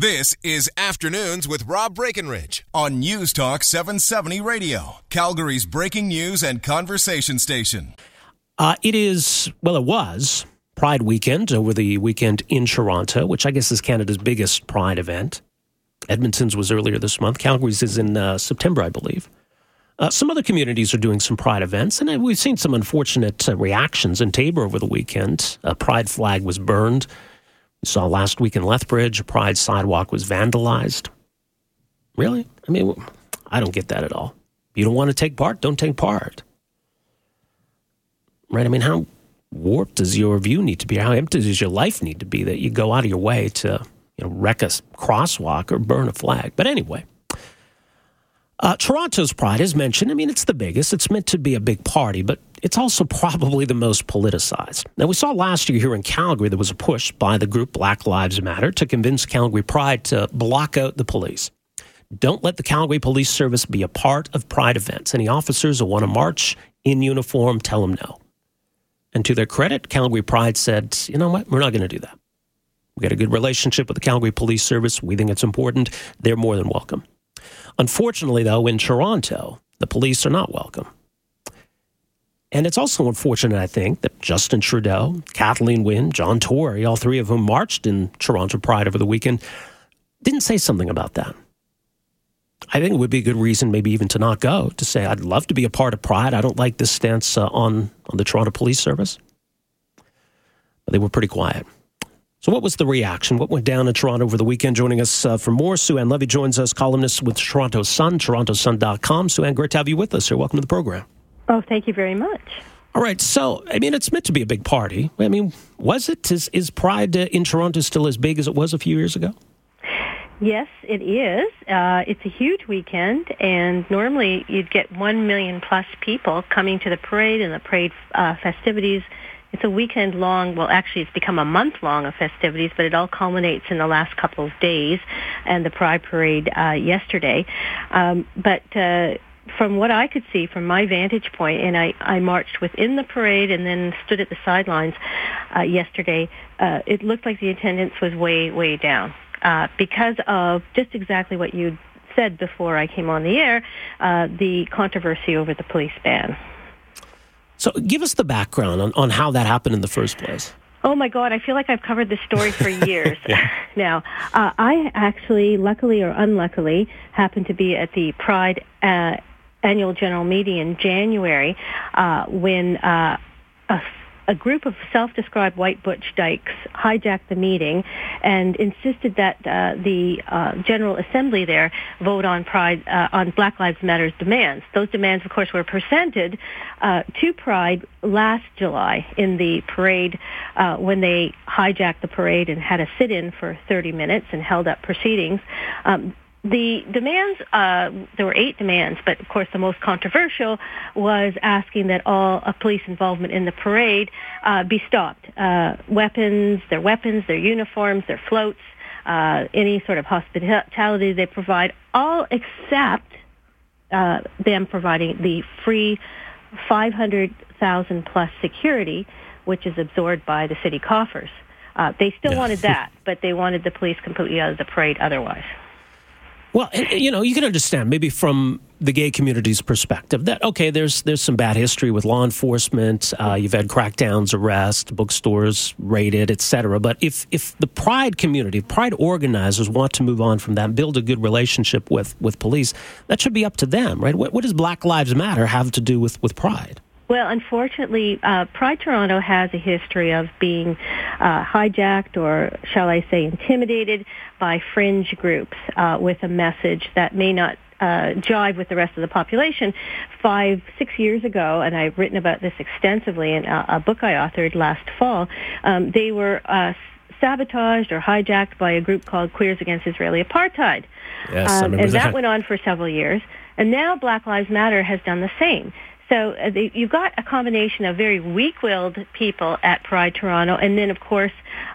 This is Afternoons with Rob Breckenridge on News Talk 770 Radio, Calgary's breaking news and conversation station. Uh, it is, well, it was Pride weekend over the weekend in Toronto, which I guess is Canada's biggest Pride event. Edmonton's was earlier this month. Calgary's is in uh, September, I believe. Uh, some other communities are doing some Pride events, and uh, we've seen some unfortunate uh, reactions in Taber over the weekend. A Pride flag was burned. Saw last week in Lethbridge, Pride sidewalk was vandalized. Really? I mean, I don't get that at all. You don't want to take part, don't take part. Right? I mean, how warped does your view need to be? How empty does your life need to be that you go out of your way to you know, wreck a crosswalk or burn a flag? But anyway, uh, Toronto's Pride, as mentioned, I mean, it's the biggest. It's meant to be a big party, but it's also probably the most politicized. Now, we saw last year here in Calgary there was a push by the group Black Lives Matter to convince Calgary Pride to block out the police. Don't let the Calgary Police Service be a part of Pride events. Any officers who want to march in uniform, tell them no. And to their credit, Calgary Pride said, you know what, we're not going to do that. We got a good relationship with the Calgary Police Service. We think it's important. They're more than welcome. Unfortunately, though, in Toronto, the police are not welcome. And it's also unfortunate, I think, that Justin Trudeau, Kathleen Wynne, John Tory, all three of whom marched in Toronto Pride over the weekend, didn't say something about that. I think it would be a good reason, maybe even to not go, to say, I'd love to be a part of Pride. I don't like this stance uh, on, on the Toronto Police Service. But they were pretty quiet. So, what was the reaction? What went down in Toronto over the weekend? Joining us uh, for more, Sue Ann Levy joins us, columnist with Toronto Sun, torontosun.com. Sue Ann, great to have you with us here. Welcome to the program. Oh, thank you very much. All right. So, I mean, it's meant to be a big party. I mean, was it? Is, is Pride uh, in Toronto still as big as it was a few years ago? Yes, it is. Uh, it's a huge weekend, and normally you'd get one million plus people coming to the parade and the parade uh, festivities it's a weekend long, well actually it's become a month long of festivities, but it all culminates in the last couple of days and the Pride Parade uh, yesterday. Um, but uh, from what I could see from my vantage point, and I, I marched within the parade and then stood at the sidelines uh, yesterday, uh, it looked like the attendance was way, way down uh, because of just exactly what you said before I came on the air, uh, the controversy over the police ban. So give us the background on, on how that happened in the first place. Oh my God, I feel like I've covered this story for years now. Uh, I actually, luckily or unluckily, happened to be at the Pride uh, annual general meeting in January uh, when uh, a a group of self-described white butch dykes hijacked the meeting and insisted that uh, the uh, General Assembly there vote on Pride uh, on Black Lives Matter's demands. Those demands, of course, were presented uh, to Pride last July in the parade uh, when they hijacked the parade and had a sit-in for 30 minutes and held up proceedings. Um, the demands, uh, there were eight demands, but of course the most controversial was asking that all uh, police involvement in the parade uh, be stopped. Uh, weapons, their weapons, their uniforms, their floats, uh, any sort of hospitality they provide, all except uh, them providing the free 500,000 plus security, which is absorbed by the city coffers. they still yeah. wanted that, but they wanted the police completely out of the parade otherwise. Well, you know, you can understand maybe from the gay community's perspective that okay, there's there's some bad history with law enforcement. Uh, you've had crackdowns, arrests, bookstores raided, etc. But if if the Pride community, Pride organizers want to move on from that, and build a good relationship with with police, that should be up to them, right? What, what does Black Lives Matter have to do with with Pride? Well, unfortunately, uh, Pride Toronto has a history of being uh, hijacked or, shall I say, intimidated by fringe groups uh, with a message that may not uh, jive with the rest of the population. Five, six years ago, and I've written about this extensively in a, a book I authored last fall, um, they were uh, sabotaged or hijacked by a group called Queers Against Israeli Apartheid. Yes, um, and that. that went on for several years. And now Black Lives Matter has done the same. So uh, you've got a combination of very weak-willed people at Pride Toronto, and then of course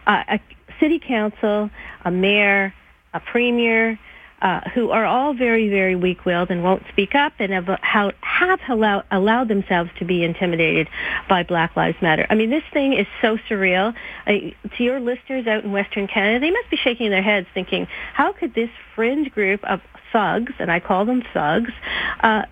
uh, a city council, a mayor, a premier, uh, who are all very, very weak-willed and won't speak up and have, have allow, allowed themselves to be intimidated by Black Lives Matter. I mean, this thing is so surreal. To your listeners out in Western Canada, they must be shaking their heads thinking, how could this fringe group of thugs, and I call them thugs, uh,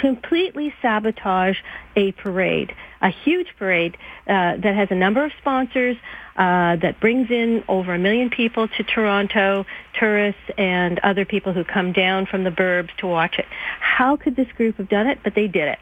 completely sabotage a parade, a huge parade uh, that has a number of sponsors, uh, that brings in over a million people to Toronto, tourists and other people who come down from the burbs to watch it. How could this group have done it? But they did it.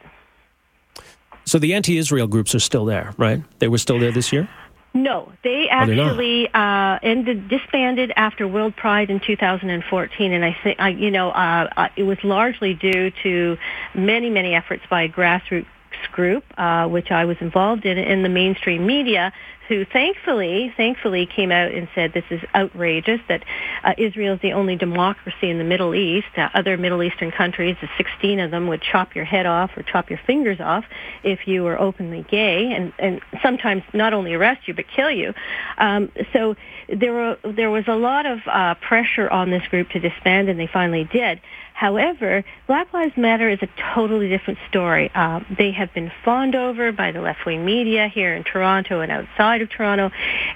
So the anti-Israel groups are still there, right? They were still there this year. No, they actually uh, ended disbanded after World Pride in 2014, and I think uh, you know uh, uh, it was largely due to many many efforts by grassroots group, uh, which I was involved in in the mainstream media, who thankfully, thankfully came out and said this is outrageous that uh, Israel is the only democracy in the Middle East. Uh, other Middle Eastern countries, the 16 of them, would chop your head off or chop your fingers off if you were openly gay, and and sometimes not only arrest you but kill you. Um, so there were there was a lot of uh, pressure on this group to disband, and they finally did. However, Black Lives Matter is a totally different story. Uh, they have been fawned over by the left-wing media here in Toronto and outside of Toronto,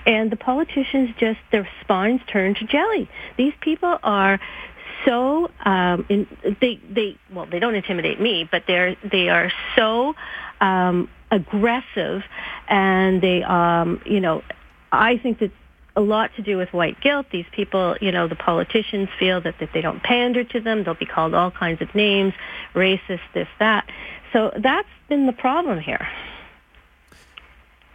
and the politicians just, their spines turn to jelly. These people are so um, in, they they well they don't intimidate me, but they're they are so um, aggressive, and they um, you know I think that a lot to do with white guilt. These people, you know, the politicians feel that if they don't pander to them, they'll be called all kinds of names, racist, this, that. So that's been the problem here.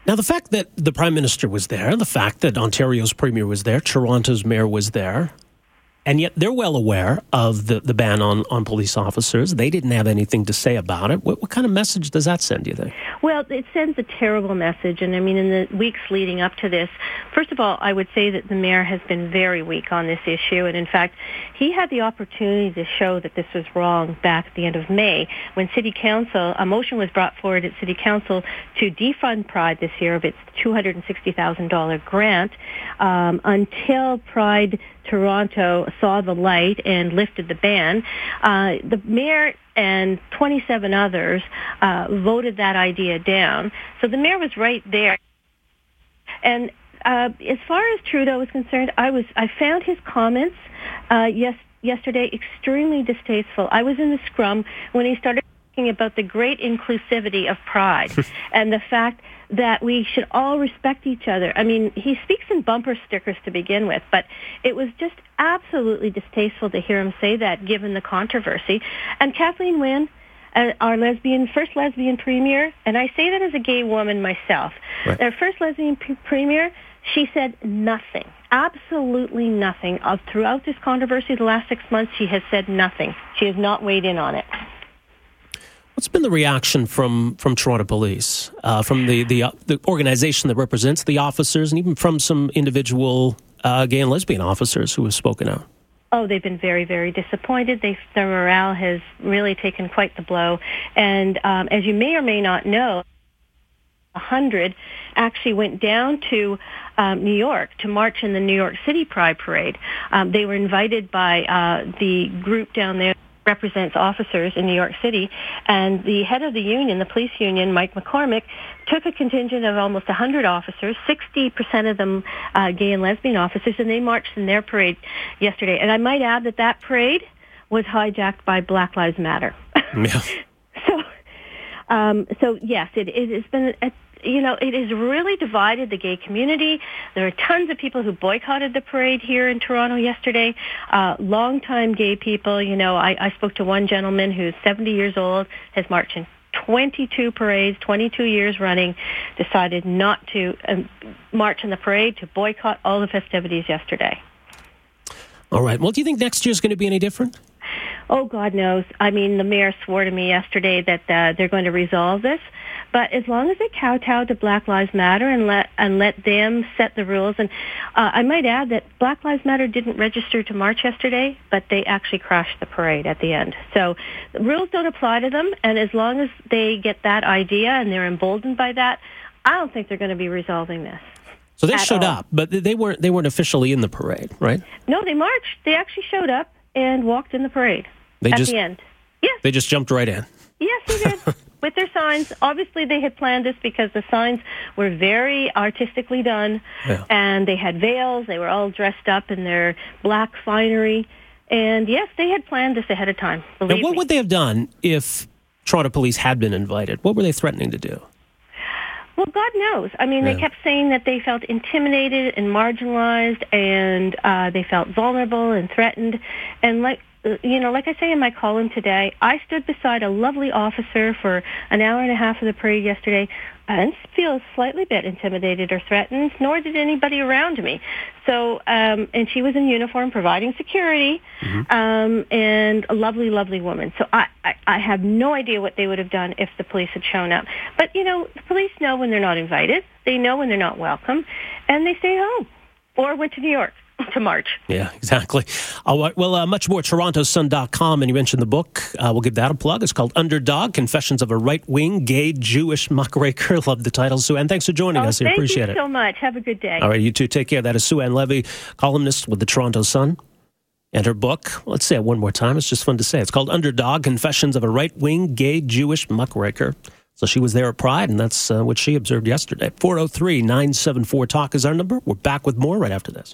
Now, the fact that the Prime Minister was there, the fact that Ontario's Premier was there, Toronto's Mayor was there, and yet they're well aware of the, the ban on, on police officers. They didn't have anything to say about it. What, what kind of message does that send, you think? Well, it sends a terrible message. And I mean, in the weeks leading up to this, first of all, I would say that the mayor has been very weak on this issue. And in fact, he had the opportunity to show that this was wrong back at the end of May when City Council, a motion was brought forward at City Council to defund Pride this year of its $260,000 grant um, until Pride Toronto saw the light and lifted the ban. Uh, the mayor and 27 others uh, voted that idea down. So the mayor was right there. And uh, as far as Trudeau is concerned, I was I found his comments uh, yes yesterday extremely distasteful. I was in the scrum when he started talking about the great inclusivity of pride and the fact that we should all respect each other. I mean, he speaks in bumper stickers to begin with, but it was just absolutely distasteful to hear him say that given the controversy. And Kathleen Wynne, uh, our lesbian, first lesbian premier, and I say that as a gay woman myself, right. our first lesbian p- premier, she said nothing, absolutely nothing. Of throughout this controversy the last six months, she has said nothing. She has not weighed in on it. What's been the reaction from, from Toronto Police, uh, from the, the, uh, the organization that represents the officers, and even from some individual uh, gay and lesbian officers who have spoken out? Oh, they've been very, very disappointed. They, their morale has really taken quite the blow. And um, as you may or may not know, 100 actually went down to um, New York to march in the New York City Pride Parade. Um, they were invited by uh, the group down there represents officers in New York City, and the head of the union, the police union, Mike McCormack, took a contingent of almost 100 officers, 60% of them uh, gay and lesbian officers, and they marched in their parade yesterday. And I might add that that parade was hijacked by Black Lives Matter. Yeah. Um, so yes, it, it has been a you know, it has really divided the gay community. There are tons of people who boycotted the parade here in Toronto yesterday. Uh, longtime gay people, you know, I, I spoke to one gentleman who's 70 years old, has marched in 22 parades, 22 years running, decided not to um, march in the parade, to boycott all the festivities yesterday. All right. Well, do you think next year is going to be any different? Oh, God knows. I mean, the mayor swore to me yesterday that uh, they're going to resolve this. But as long as they kowtow to Black Lives Matter and let and let them set the rules, and uh, I might add that Black Lives Matter didn't register to march yesterday, but they actually crashed the parade at the end. So the rules don't apply to them, and as long as they get that idea and they're emboldened by that, I don't think they're going to be resolving this. So they showed all. up, but they weren't they weren't officially in the parade, right? No, they marched. They actually showed up and walked in the parade They at just the end. Yes, they just jumped right in. yes, he did. With their signs. Obviously, they had planned this because the signs were very artistically done, Yeah. and they had veils. They were all dressed up in their black finery. And yes, they had planned this ahead of time. Now, what me. would they have done if Toronto police had been invited? What were they threatening to do? Well, God knows. I mean, Yeah. they kept saying that they felt intimidated and marginalized, and uh, they felt vulnerable and threatened. And like you know, like I say in my column today, I stood beside a lovely officer for an hour and a half of the parade yesterday. I didn't feel slightly bit intimidated or threatened, nor did anybody around me. So, um, and she was in uniform providing security, um, and a lovely, lovely woman. So I, I, I have no idea what they would have done if the police had shown up. But, you know, the police know when they're not invited. They know when they're not welcome, and they stay home or went to New York to march. Yeah, exactly. All right. Well, uh, much more TorontoSun.com, and you mentioned the book. Uh, we'll give that a plug. It's called Underdog Confessions of a Right Wing Gay Jewish Muckraker. Love the title, Sue Ann. Thanks for joining Oh, us. I thank appreciate you it. so much. Have a good day. All right, you too. take care. That is Sue Ann Levy, columnist with the Toronto Sun. And her book, let's say it one more time. It's just fun to say. It's called Underdog Confessions of a Right Wing Gay Jewish Muckraker. So she was there at Pride, and that's uh, what she observed yesterday. 403 974 Talk is our number. We're back with more right after this.